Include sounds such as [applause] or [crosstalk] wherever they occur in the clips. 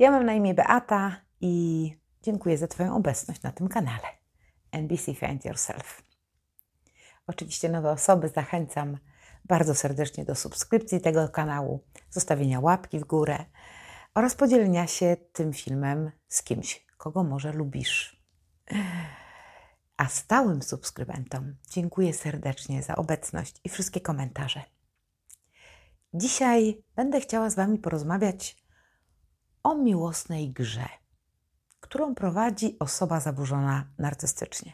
Ja mam na imię Beata i dziękuję za Twoją obecność na tym kanale NBC Find Yourself. Oczywiście nowe osoby zachęcam bardzo serdecznie do subskrypcji tego kanału, zostawienia łapki w górę oraz podzielenia się tym filmem z kimś, kogo może lubisz. A stałym subskrybentom dziękuję serdecznie za obecność i wszystkie komentarze. Dzisiaj będę chciała z Wami porozmawiać o miłosnej grze, którą prowadzi osoba zaburzona narcystycznie.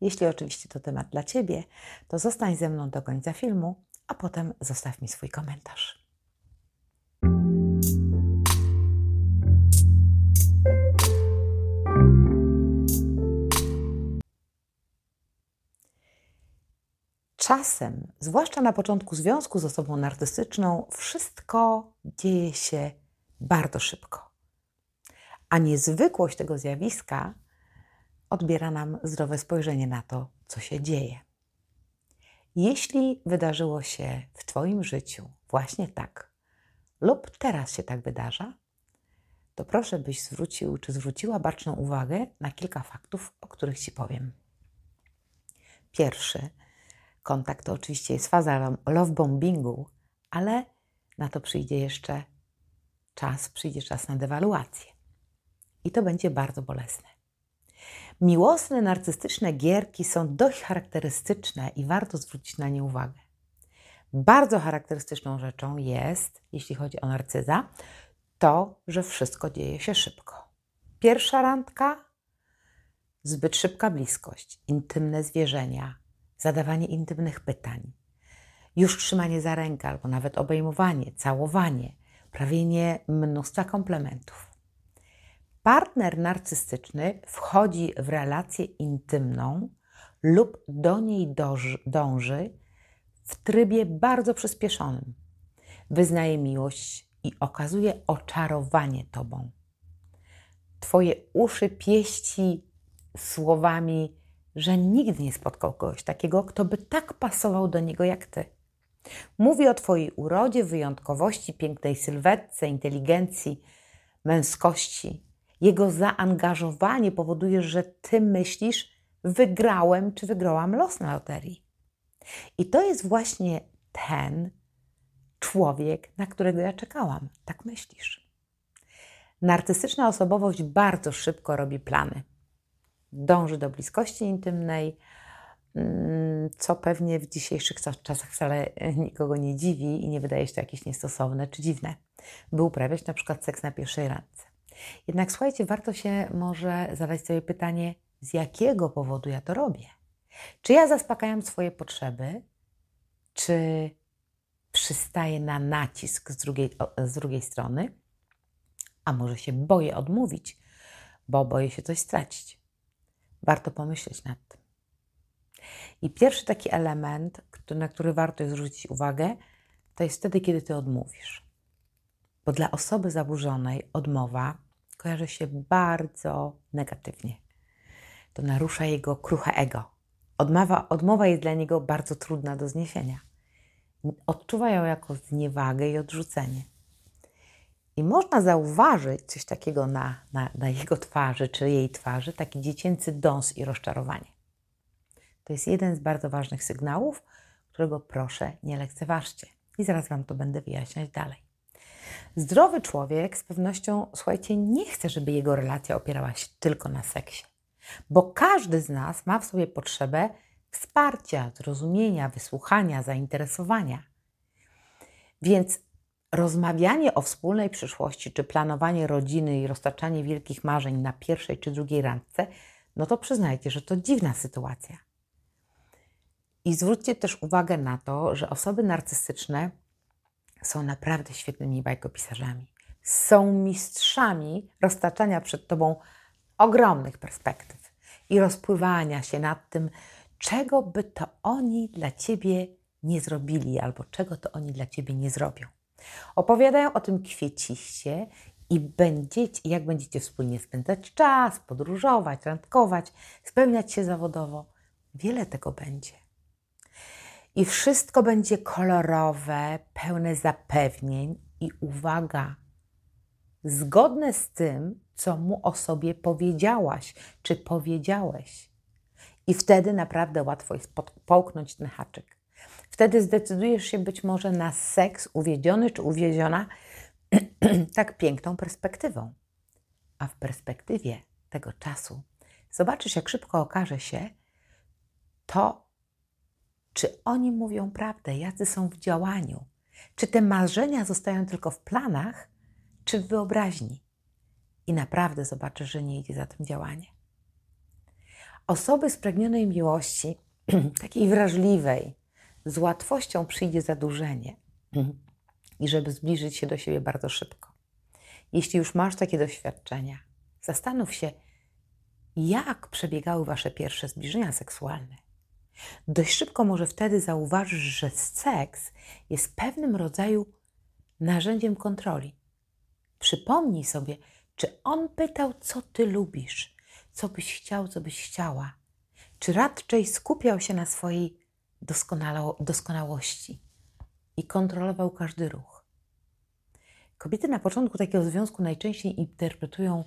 Jeśli oczywiście to temat dla Ciebie, to zostań ze mną do końca filmu, a potem zostaw mi swój komentarz. Czasem, zwłaszcza na początku związku z osobą narcystyczną, wszystko dzieje się bardzo szybko. A niezwykłość tego zjawiska odbiera nam zdrowe spojrzenie na to, co się dzieje. Jeśli wydarzyło się w Twoim życiu właśnie tak, lub teraz się tak wydarza, to proszę, byś zwrócił czy zwróciła baczną uwagę na kilka faktów, o których Ci powiem. Pierwszy kontakt to oczywiście jest faza love bombingu, ale na to przyjdzie jeszcze czas, przyjdzie czas na dewaluację. I to będzie bardzo bolesne. Miłosne, narcystyczne gierki są dość charakterystyczne i warto zwrócić na nie uwagę. Bardzo charakterystyczną rzeczą jest, jeśli chodzi o narcyza, to, że wszystko dzieje się szybko. Pierwsza randka, zbyt szybka bliskość, intymne zwierzenia, zadawanie intymnych pytań, już trzymanie za rękę albo nawet obejmowanie, całowanie, prawienie mnóstwa komplementów. Partner narcystyczny wchodzi w relację intymną lub do niej dąży w trybie bardzo przyspieszonym. Wyznaje miłość i okazuje oczarowanie Tobą. Twoje uszy pieści słowami, że nigdy nie spotkał kogoś takiego, kto by tak pasował do niego jak Ty. Mówi o Twojej urodzie, wyjątkowości, pięknej sylwetce, inteligencji, męskości. Jego zaangażowanie powoduje, że Ty myślisz, wygrałem czy wygrałam los na loterii. I to jest właśnie ten człowiek, na którego ja czekałam. Tak myślisz. Narcystyczna osobowość bardzo szybko robi plany. Dąży do bliskości intymnej, co pewnie w dzisiejszych czasach wcale nikogo nie dziwi i nie wydaje się to jakieś niestosowne czy dziwne, by uprawiać na przykład seks na pierwszej randce. Jednak słuchajcie, warto się może zadać sobie pytanie, z jakiego powodu ja to robię? Czy ja zaspokajam swoje potrzeby, czy przystaję na nacisk z drugiej, z drugiej strony, a może się boję odmówić, bo boję się coś stracić. Warto pomyśleć nad. I pierwszy taki element, na który warto zwrócić uwagę, to jest wtedy, kiedy ty odmówisz. Bo dla osoby zaburzonej odmowa kojarzy się bardzo negatywnie. To narusza jego kruche ego. Odmowa, odmowa jest dla niego bardzo trudna do zniesienia. Odczuwa ją jako zniewagę i odrzucenie. I można zauważyć coś takiego na, na, na jego twarzy czy jej twarzy, taki dziecięcy dąs i rozczarowanie. To jest jeden z bardzo ważnych sygnałów, którego proszę nie lekceważcie. I zaraz Wam to będę wyjaśniać dalej. Zdrowy człowiek z pewnością, słuchajcie, nie chce, żeby jego relacja opierała się tylko na seksie, bo każdy z nas ma w sobie potrzebę wsparcia, zrozumienia, wysłuchania, zainteresowania. Więc rozmawianie o wspólnej przyszłości, czy planowanie rodziny i roztaczanie wielkich marzeń na pierwszej czy drugiej randce, no to przyznajcie, że to dziwna sytuacja. I zwróćcie też uwagę na to, że osoby narcystyczne są naprawdę świetnymi bajkopisarzami. Są mistrzami roztaczania przed tobą ogromnych perspektyw i rozpływania się nad tym, czego by to oni dla ciebie nie zrobili, albo czego to oni dla ciebie nie zrobią. Opowiadają o tym kwieciście i będziecie, jak będziecie wspólnie spędzać czas, podróżować, randkować, spełniać się zawodowo. Wiele tego będzie i wszystko będzie kolorowe, pełne zapewnień i uwaga, zgodne z tym, co mu o sobie powiedziałaś czy powiedziałeś. I wtedy naprawdę łatwo jest połknąć ten haczyk. Wtedy zdecydujesz się być może na seks uwiedziony czy uwiedziona [clears throat] tak piękną perspektywą. A w perspektywie tego czasu zobaczysz, jak szybko okaże się to, czy oni mówią prawdę, jacy są w działaniu, czy te marzenia zostają tylko w planach, czy w wyobraźni. I naprawdę zobaczysz, że nie idzie za tym działanie. Osoby spragnionej miłości, [clears throat] takiej wrażliwej, z łatwością przyjdzie zadłużenie [clears throat] i żeby zbliżyć się do siebie bardzo szybko. Jeśli już masz takie doświadczenia, zastanów się, jak przebiegały Wasze pierwsze zbliżenia seksualne. Dość szybko może wtedy zauważysz, że seks jest pewnym rodzaju narzędziem kontroli. Przypomnij sobie, czy on pytał, co ty lubisz, co byś chciał, co byś chciała, czy raczej skupiał się na swojej doskonałości i kontrolował każdy ruch. Kobiety na początku takiego związku najczęściej interpretują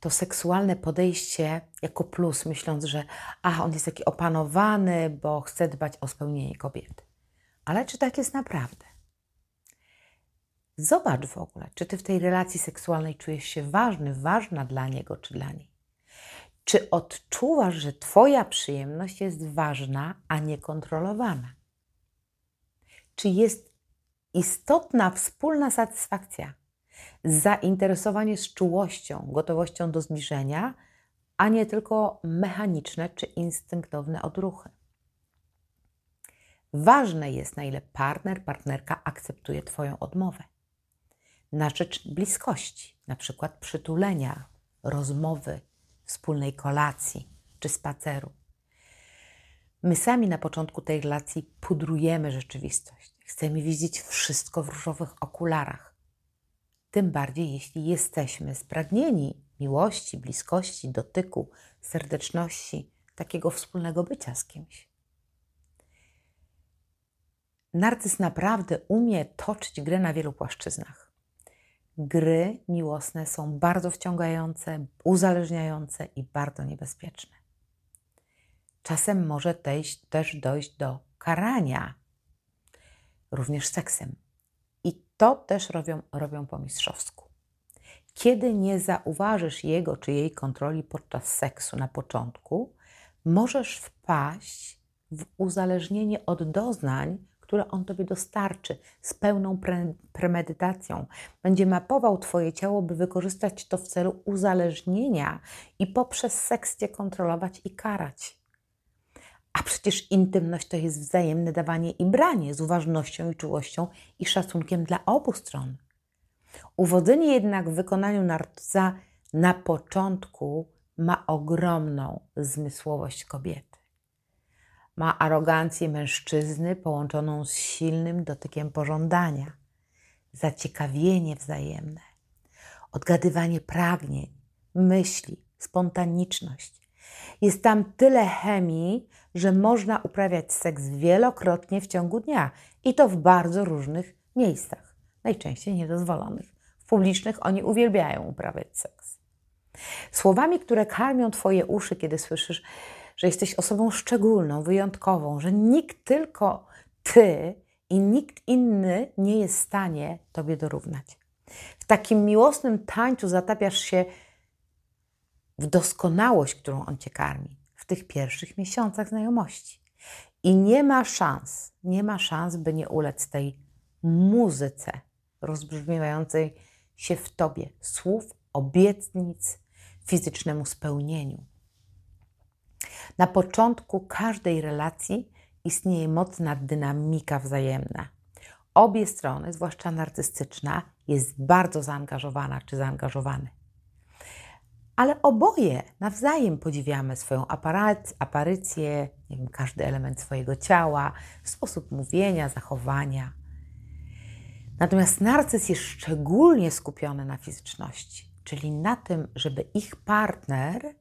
to seksualne podejście jako plus, myśląc, że a, on jest taki opanowany, bo chce dbać o spełnienie kobiety. Ale czy tak jest naprawdę? Zobacz w ogóle, czy ty w tej relacji seksualnej czujesz się ważny, ważna dla niego czy dla niej. Czy odczuwasz, że Twoja przyjemność jest ważna, a nie kontrolowana? Czy jest istotna wspólna satysfakcja, zainteresowanie z czułością, gotowością do zbliżenia, a nie tylko mechaniczne czy instynktowne odruchy? Ważne jest, na ile partner, partnerka akceptuje Twoją odmowę. Na rzecz bliskości, na przykład przytulenia, rozmowy, wspólnej kolacji czy spaceru. My sami na początku tej relacji pudrujemy rzeczywistość. Chcemy widzieć wszystko w różowych okularach. Tym bardziej, jeśli jesteśmy spragnieni miłości, bliskości, dotyku, serdeczności, takiego wspólnego bycia z kimś. Narcyz naprawdę umie toczyć grę na wielu płaszczyznach gry miłosne są bardzo wciągające, uzależniające i bardzo niebezpieczne. Czasem może też dojść do karania, również seksem. I to też robią, robią po mistrzowsku. Kiedy nie zauważysz jego czy jej kontroli podczas seksu na początku, możesz wpaść w uzależnienie od doznań, które on tobie dostarczy z pełną pre premedytacją. Będzie mapował twoje ciało, by wykorzystać to w celu uzależnienia i poprzez seks cię kontrolować i karać. A przecież intymność to jest wzajemne dawanie i branie z uważnością i czułością i szacunkiem dla obu stron. Uwodzenie jednak w wykonaniu narcyza na początku ma ogromną zmysłowość kobiety. Ma arogancję mężczyzny połączoną z silnym dotykiem pożądania, zaciekawienie wzajemne, odgadywanie pragnień, myśli, spontaniczność. Jest tam tyle chemii, że można uprawiać seks wielokrotnie w ciągu dnia i to w bardzo różnych miejscach, najczęściej niedozwolonych. W publicznych oni uwielbiają uprawiać seks. Słowami, które karmią Twoje uszy, kiedy słyszysz, że jesteś osobą szczególną, wyjątkową, że nikt tylko ty i nikt inny nie jest w stanie tobie dorównać. W takim miłosnym tańcu zatapiasz się w doskonałość, którą on cię karmi w tych pierwszych miesiącach znajomości. I nie ma szans, nie ma szans, by nie ulec tej muzyce rozbrzmiewającej się w tobie słów, obietnic, fizycznemu spełnieniu. Na początku każdej relacji istnieje mocna dynamika wzajemna. Obie strony, zwłaszcza narcystyczna, jest bardzo zaangażowana czy zaangażowany. Ale oboje nawzajem podziwiamy swoją aparycję, nie wiem, każdy element swojego ciała, sposób mówienia, zachowania. Natomiast narcyz jest szczególnie skupiony na fizyczności, czyli na tym, żeby ich partner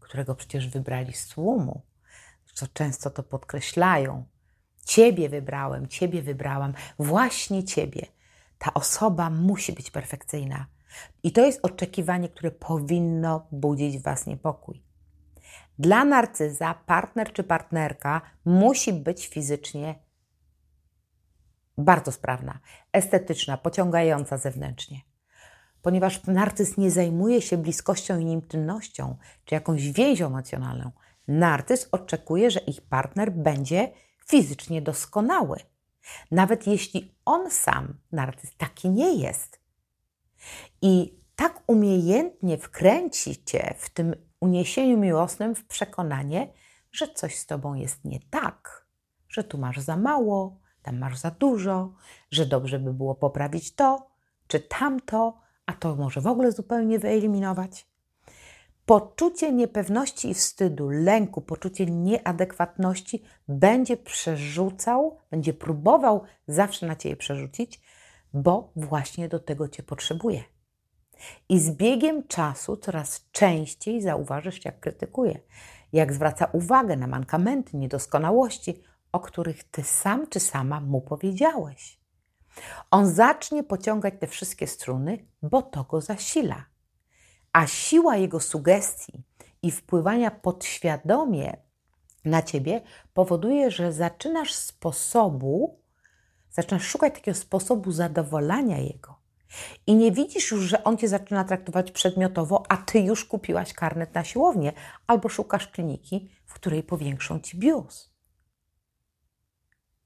którego przecież wybrali z tłumu, co często to podkreślają. Ciebie wybrałem, Ciebie wybrałam, właśnie Ciebie. Ta osoba musi być perfekcyjna. I to jest oczekiwanie, które powinno budzić w Was niepokój. Dla narcyza partner czy partnerka musi być fizycznie bardzo sprawna, estetyczna, pociągająca zewnętrznie. Ponieważ narcyz nie zajmuje się bliskością i intymnością, czy jakąś więzią emocjonalną. Narcyz oczekuje, że ich partner będzie fizycznie doskonały. Nawet jeśli on sam, narcyz, taki nie jest. I tak umiejętnie wkręci cię w tym uniesieniu miłosnym w przekonanie, że coś z tobą jest nie tak, że tu masz za mało, tam masz za dużo, że dobrze by było poprawić to czy tamto, a to może w ogóle zupełnie wyeliminować. Poczucie niepewności i wstydu, lęku, poczucie nieadekwatności będzie przerzucał, będzie próbował zawsze na ciebie przerzucić, bo właśnie do tego cię potrzebuje. I z biegiem czasu coraz częściej zauważysz, jak krytykuje, jak zwraca uwagę na mankamenty, niedoskonałości, o których ty sam czy sama mu powiedziałeś. On zacznie pociągać te wszystkie struny, bo to go zasila. A siła jego sugestii i wpływania podświadomie na ciebie powoduje, że zaczynasz sposobu, zaczynasz szukać takiego sposobu zadowolania jego. I nie widzisz już, że on cię zaczyna traktować przedmiotowo, a ty już kupiłaś karnet na siłownię albo szukasz kliniki, w której powiększą ci biust.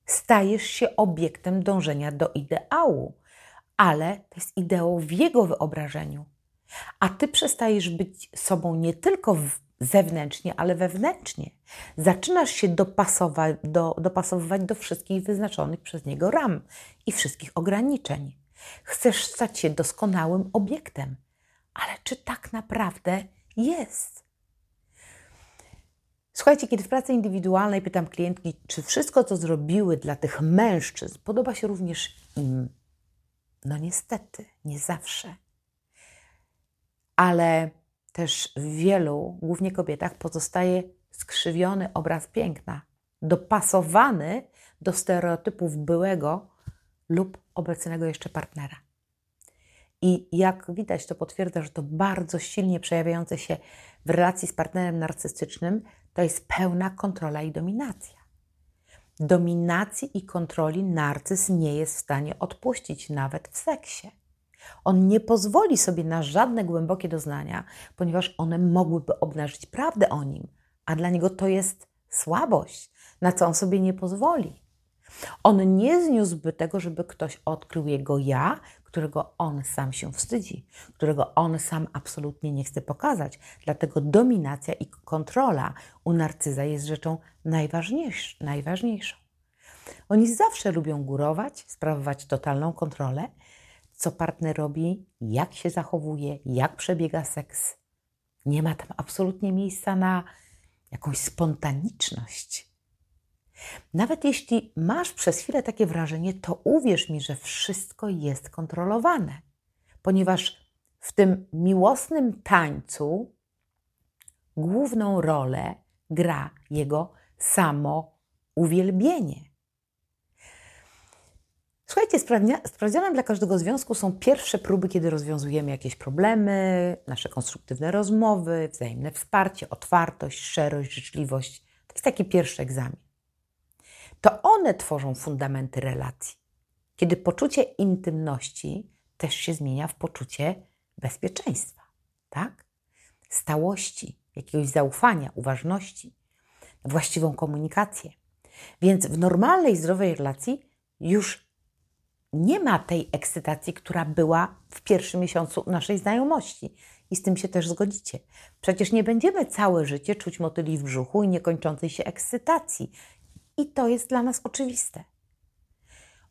Stajesz się obiektem dążenia do ideału, ale to jest ideał w jego wyobrażeniu. A ty przestajesz być sobą nie tylko zewnętrznie, ale wewnętrznie. Zaczynasz się dopasować do, dopasowywać do wszystkich wyznaczonych przez niego ram i wszystkich ograniczeń. Chcesz stać się doskonałym obiektem, ale czy tak naprawdę jest? Słuchajcie, kiedy w pracy indywidualnej pytam klientki, czy wszystko, co zrobiły dla tych mężczyzn, podoba się również im. No niestety, nie zawsze. Ale też w wielu, głównie kobietach, pozostaje skrzywiony obraz piękna, dopasowany do stereotypów byłego lub obecnego jeszcze partnera. I jak widać, to potwierdza, że to bardzo silnie przejawiające się w relacji z partnerem narcystycznym to jest pełna kontrola i dominacja. Dominacji i kontroli narcyz nie jest w stanie odpuścić nawet w seksie. On nie pozwoli sobie na żadne głębokie doznania, ponieważ one mogłyby obnażyć prawdę o nim, a dla niego to jest słabość, na co on sobie nie pozwoli. On nie zniósłby tego, żeby ktoś odkrył jego ja, którego on sam się wstydzi, którego on sam absolutnie nie chce pokazać. Dlatego dominacja i kontrola u narcyza jest rzeczą najważniejszą. Oni zawsze lubią górować, sprawować totalną kontrolę, co partner robi, jak się zachowuje, jak przebiega seks. Nie ma tam absolutnie miejsca na jakąś spontaniczność. Nawet jeśli masz przez chwilę takie wrażenie, to uwierz mi, że wszystko jest kontrolowane, ponieważ w tym miłosnym tańcu główną rolę gra jego samo uwielbienie. Słuchajcie, sprawdzianem dla każdego związku są pierwsze próby, kiedy rozwiązujemy jakieś problemy, nasze konstruktywne rozmowy, wzajemne wsparcie, otwartość, szczerość, życzliwość. To jest taki pierwszy egzamin to one tworzą fundamenty relacji. Kiedy poczucie intymności też się zmienia w poczucie bezpieczeństwa, tak? Stałości, jakiegoś zaufania, uważności, właściwą komunikację. Więc w normalnej, zdrowej relacji już nie ma tej ekscytacji, która była w pierwszym miesiącu naszej znajomości. I z tym się też zgodzicie. Przecież nie będziemy całe życie czuć motyli w brzuchu i niekończącej się ekscytacji. I to jest dla nas oczywiste.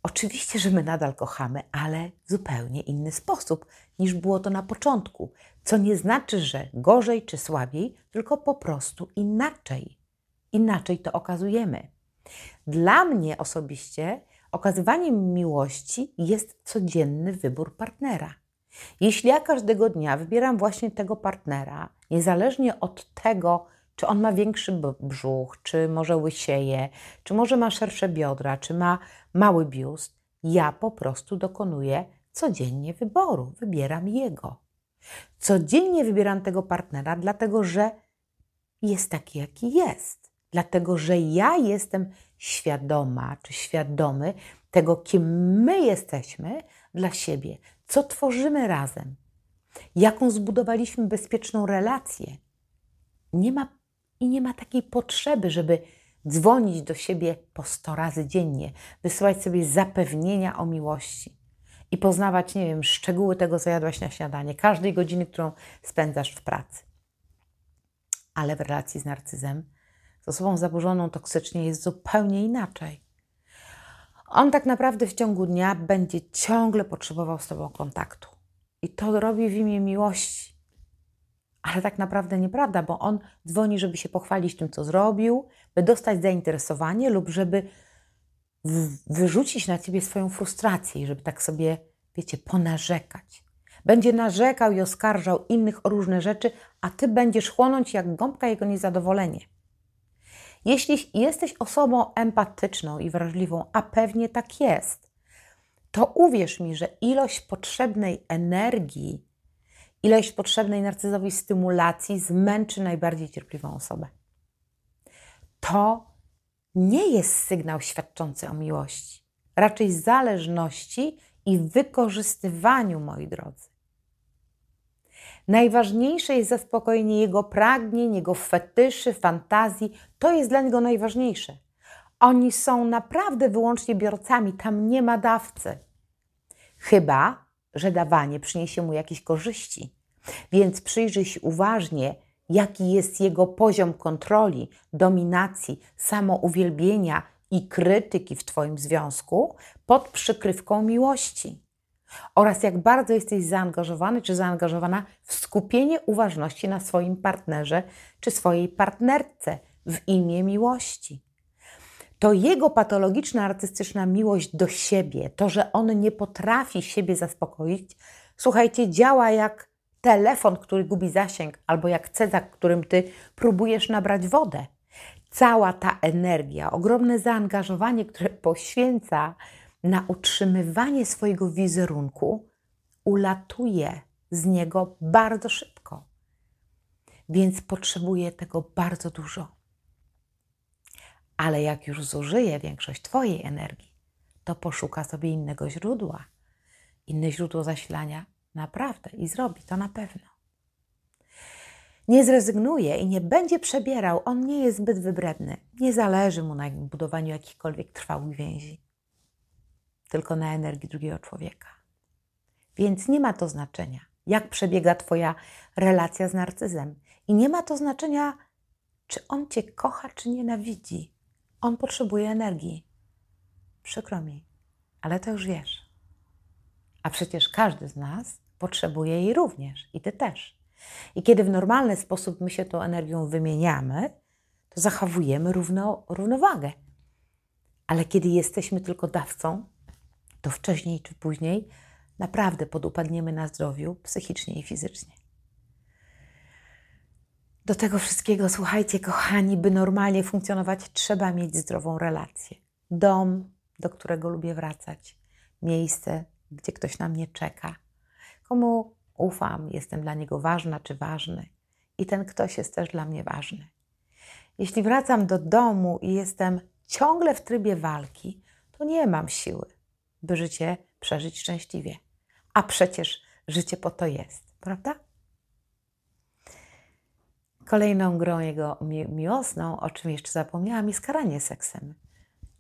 Oczywiście, że my nadal kochamy, ale w zupełnie inny sposób niż było to na początku, co nie znaczy, że gorzej czy słabiej, tylko po prostu inaczej. Inaczej to okazujemy. Dla mnie osobiście okazywaniem miłości jest codzienny wybór partnera. Jeśli ja każdego dnia wybieram właśnie tego partnera, niezależnie od tego, czy on ma większy brzuch, czy może łysieje, czy może ma szersze biodra, czy ma mały biust. Ja po prostu dokonuję codziennie wyboru, wybieram jego. Codziennie wybieram tego partnera, dlatego że jest taki, jaki jest. Dlatego, że ja jestem świadoma czy świadomy tego, kim my jesteśmy dla siebie, co tworzymy razem, jaką zbudowaliśmy bezpieczną relację. Nie ma i nie ma takiej potrzeby, żeby dzwonić do siebie po sto razy dziennie, wysyłać sobie zapewnienia o miłości i poznawać, nie wiem, szczegóły tego, co jadłaś na śniadanie, każdej godziny, którą spędzasz w pracy. Ale w relacji z narcyzem, z osobą zaburzoną toksycznie jest zupełnie inaczej. On tak naprawdę w ciągu dnia będzie ciągle potrzebował z Tobą kontaktu. I to robi w imię miłości. Ale tak naprawdę nieprawda, bo on dzwoni, żeby się pochwalić tym, co zrobił, by dostać zainteresowanie lub żeby wyrzucić na ciebie swoją frustrację, żeby tak sobie, wiecie, ponarzekać. Będzie narzekał i oskarżał innych o różne rzeczy, a ty będziesz chłonąć jak gąbka jego niezadowolenie. Jeśli jesteś osobą empatyczną i wrażliwą, a pewnie tak jest, to uwierz mi, że ilość potrzebnej energii, ilość potrzebnej narcyzowi stymulacji zmęczy najbardziej cierpliwą osobę. To nie jest sygnał świadczący o miłości, raczej zależności i wykorzystywaniu, moi drodzy. Najważniejsze jest zaspokojenie jego pragnień, jego fetyszy, fantazji. To jest dla niego najważniejsze. Oni są naprawdę wyłącznie biorcami, tam nie ma dawcy. Chyba, że dawanie przyniesie mu jakieś korzyści. Więc przyjrzyj się uważnie, jaki jest jego poziom kontroli, dominacji, samouwielbienia i krytyki w Twoim związku pod przykrywką miłości. Oraz jak bardzo jesteś zaangażowany czy zaangażowana w skupienie uważności na swoim partnerze czy swojej partnerce w imię miłości. To jego patologiczna, artystyczna miłość do siebie, to, że on nie potrafi siebie zaspokoić, słuchajcie, działa jak telefon, który gubi zasięg, albo jak cezak, którym ty próbujesz nabrać wodę. Cała ta energia, ogromne zaangażowanie, które poświęca na utrzymywanie swojego wizerunku, ulatuje z niego bardzo szybko. Więc potrzebuje tego bardzo dużo. Ale jak już zużyje większość Twojej energii, to poszuka sobie innego źródła, inne źródło zasilania Naprawdę i zrobi to na pewno. Nie zrezygnuje i nie będzie przebierał. On nie jest zbyt wybredny. Nie zależy mu na budowaniu jakichkolwiek trwałych więzi, tylko na energii drugiego człowieka. Więc nie ma to znaczenia, jak przebiega Twoja relacja z narcyzem. I nie ma to znaczenia, czy on Cię kocha, czy nienawidzi. On potrzebuje energii. Przykro mi, ale to już wiesz. A przecież każdy z nas potrzebuje jej również i ty też. I kiedy w normalny sposób my się tą energią wymieniamy, to zachowujemy równo, równowagę. Ale kiedy jesteśmy tylko dawcą, to wcześniej czy później naprawdę podupadniemy na zdrowiu psychicznie i fizycznie. Do tego wszystkiego, słuchajcie, kochani, by normalnie funkcjonować, trzeba mieć zdrową relację. Dom, do którego lubię wracać, miejsce, gdzie ktoś na mnie czeka, komu ufam, jestem dla niego ważna czy ważny. I ten ktoś jest też dla mnie ważny. Jeśli wracam do domu i jestem ciągle w trybie walki, to nie mam siły, by życie przeżyć szczęśliwie. A przecież życie po to jest, prawda? Kolejną grą jego mi miłosną, o czym jeszcze zapomniałam, jest karanie seksem.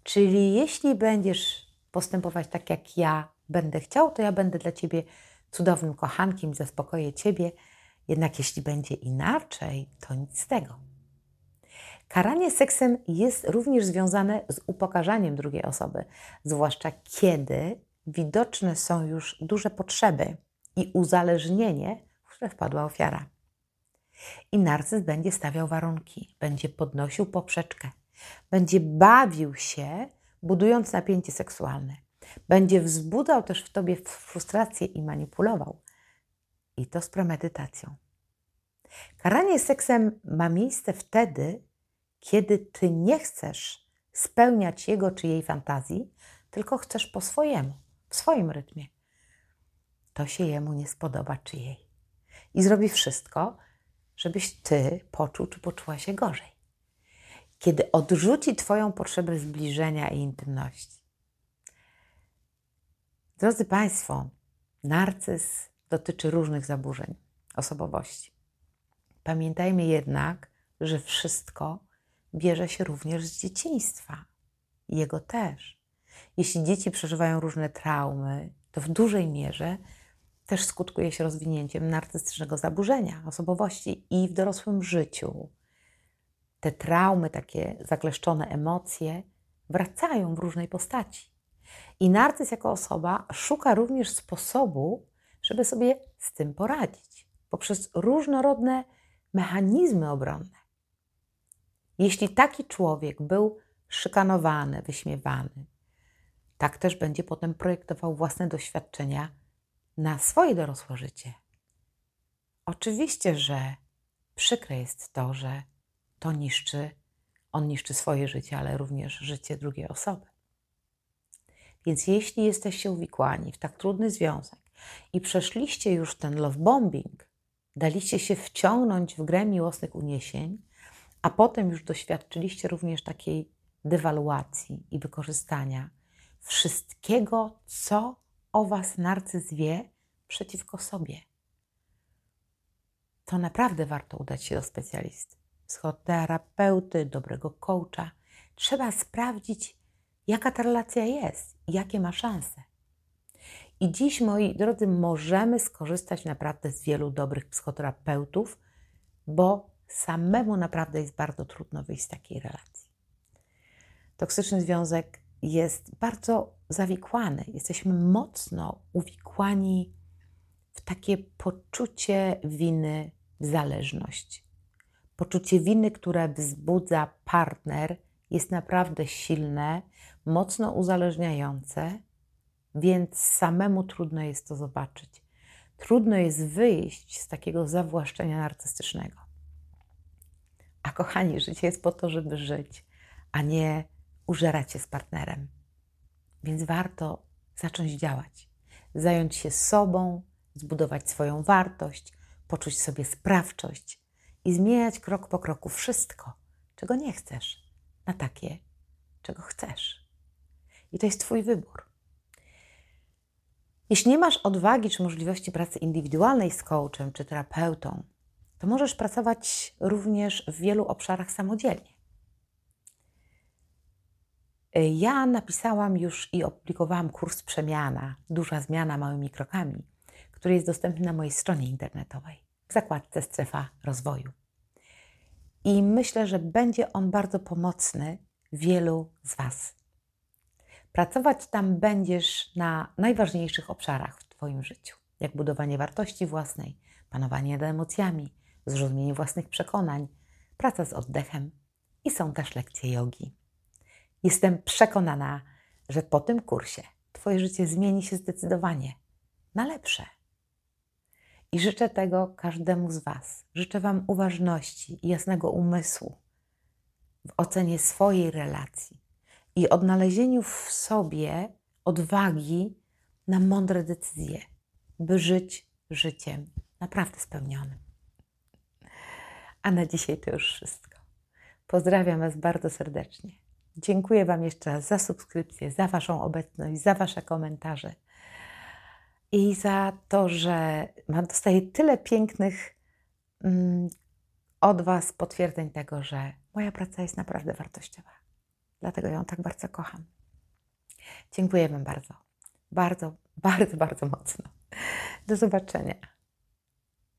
Czyli jeśli będziesz postępować tak, jak ja będę chciał, to ja będę dla ciebie cudownym kochankiem i zaspokoję Ciebie, jednak jeśli będzie inaczej, to nic z tego. Karanie seksem jest również związane z upokarzaniem drugiej osoby, zwłaszcza kiedy widoczne są już duże potrzeby i uzależnienie, w które wpadła ofiara. I narcyz będzie stawiał warunki, będzie podnosił poprzeczkę, będzie bawił się, budując napięcie seksualne. Będzie wzbudzał też w tobie frustrację i manipulował. I to z premedytacją. Karanie seksem ma miejsce wtedy, kiedy ty nie chcesz spełniać jego czy jej fantazji, tylko chcesz po swojemu, w swoim rytmie. to się jemu nie spodoba czy jej. I zrobi wszystko, żebyś ty poczuł czy poczuła się gorzej. Kiedy odrzuci Twoją potrzebę zbliżenia i intymności. Drodzy Państwo, narcyz dotyczy różnych zaburzeń osobowości. Pamiętajmy jednak, że wszystko bierze się również z dzieciństwa. Jego też. Jeśli dzieci przeżywają różne traumy, to w dużej mierze też skutkuje się rozwinięciem narcystycznego zaburzenia osobowości i w dorosłym życiu. Te traumy, takie zakleszczone emocje wracają w różnej postaci. I narcyz jako osoba szuka również sposobu, żeby sobie z tym poradzić poprzez różnorodne mechanizmy obronne. Jeśli taki człowiek był szykanowany, wyśmiewany, tak też będzie potem projektował własne doświadczenia na swoje dorosłe życie. Oczywiście, że przykre jest to, że to niszczy, on niszczy swoje życie, ale również życie drugiej osoby. Więc jeśli jesteście uwikłani w tak trudny związek i przeszliście już ten love bombing, daliście się wciągnąć w grę miłosnych uniesień, a potem już doświadczyliście również takiej dewaluacji i wykorzystania wszystkiego, co o Was narcyz wie przeciwko sobie. To naprawdę warto udać się do specjalisty, psychoterapeuty, dobrego coacha. Trzeba sprawdzić, jaka ta relacja jest i jakie ma szanse. I dziś, moi drodzy, możemy skorzystać naprawdę z wielu dobrych psychoterapeutów, bo samemu naprawdę jest bardzo trudno wyjść z takiej relacji. Toksyczny związek jest bardzo zawikłany. Jesteśmy mocno uwikłani w takie poczucie winy, zależność. Poczucie winy, które wzbudza partner, jest naprawdę silne, mocno uzależniające, więc samemu trudno jest to zobaczyć. Trudno jest wyjść z takiego zawłaszczenia narcystycznego. A kochani, życie jest po to, żeby żyć, a nie użerać się z partnerem. Więc warto zacząć działać, zająć się sobą, zbudować swoją wartość, poczuć sobie sprawczość i zmieniać krok po kroku wszystko, czego nie chcesz, na takie, czego chcesz. I to jest Twój wybór. Jeśli nie masz odwagi czy możliwości pracy indywidualnej z coachem czy terapeutą, to możesz pracować również w wielu obszarach samodzielnie. Ja napisałam już i opublikowałam kurs Przemiana, duża zmiana małymi krokami, który jest dostępny na mojej stronie internetowej w zakładce Strefa Rozwoju. I myślę, że będzie on bardzo pomocny wielu z Was. Pracować tam będziesz na najważniejszych obszarach w Twoim życiu, jak budowanie wartości własnej, panowanie nad emocjami, zrozumienie własnych przekonań, praca z oddechem i są też lekcje jogi. Jestem przekonana, że po tym kursie Twoje życie zmieni się zdecydowanie na lepsze. I życzę tego każdemu z Was. Życzę Wam uważności i jasnego umysłu w ocenie swojej relacji i odnalezieniu w sobie odwagi na mądre decyzje, by żyć życiem naprawdę spełnionym. A na dzisiaj to już wszystko. Pozdrawiam Was bardzo serdecznie. Dziękuję Wam jeszcze raz za subskrypcję, za Waszą obecność, za Wasze komentarze i za to, że dostaję tyle pięknych mm, od Was potwierdzeń tego, że moja praca jest naprawdę wartościowa. Dlatego ją tak bardzo kocham. Dziękuję Wam bardzo. Bardzo, bardzo, bardzo mocno. Do zobaczenia.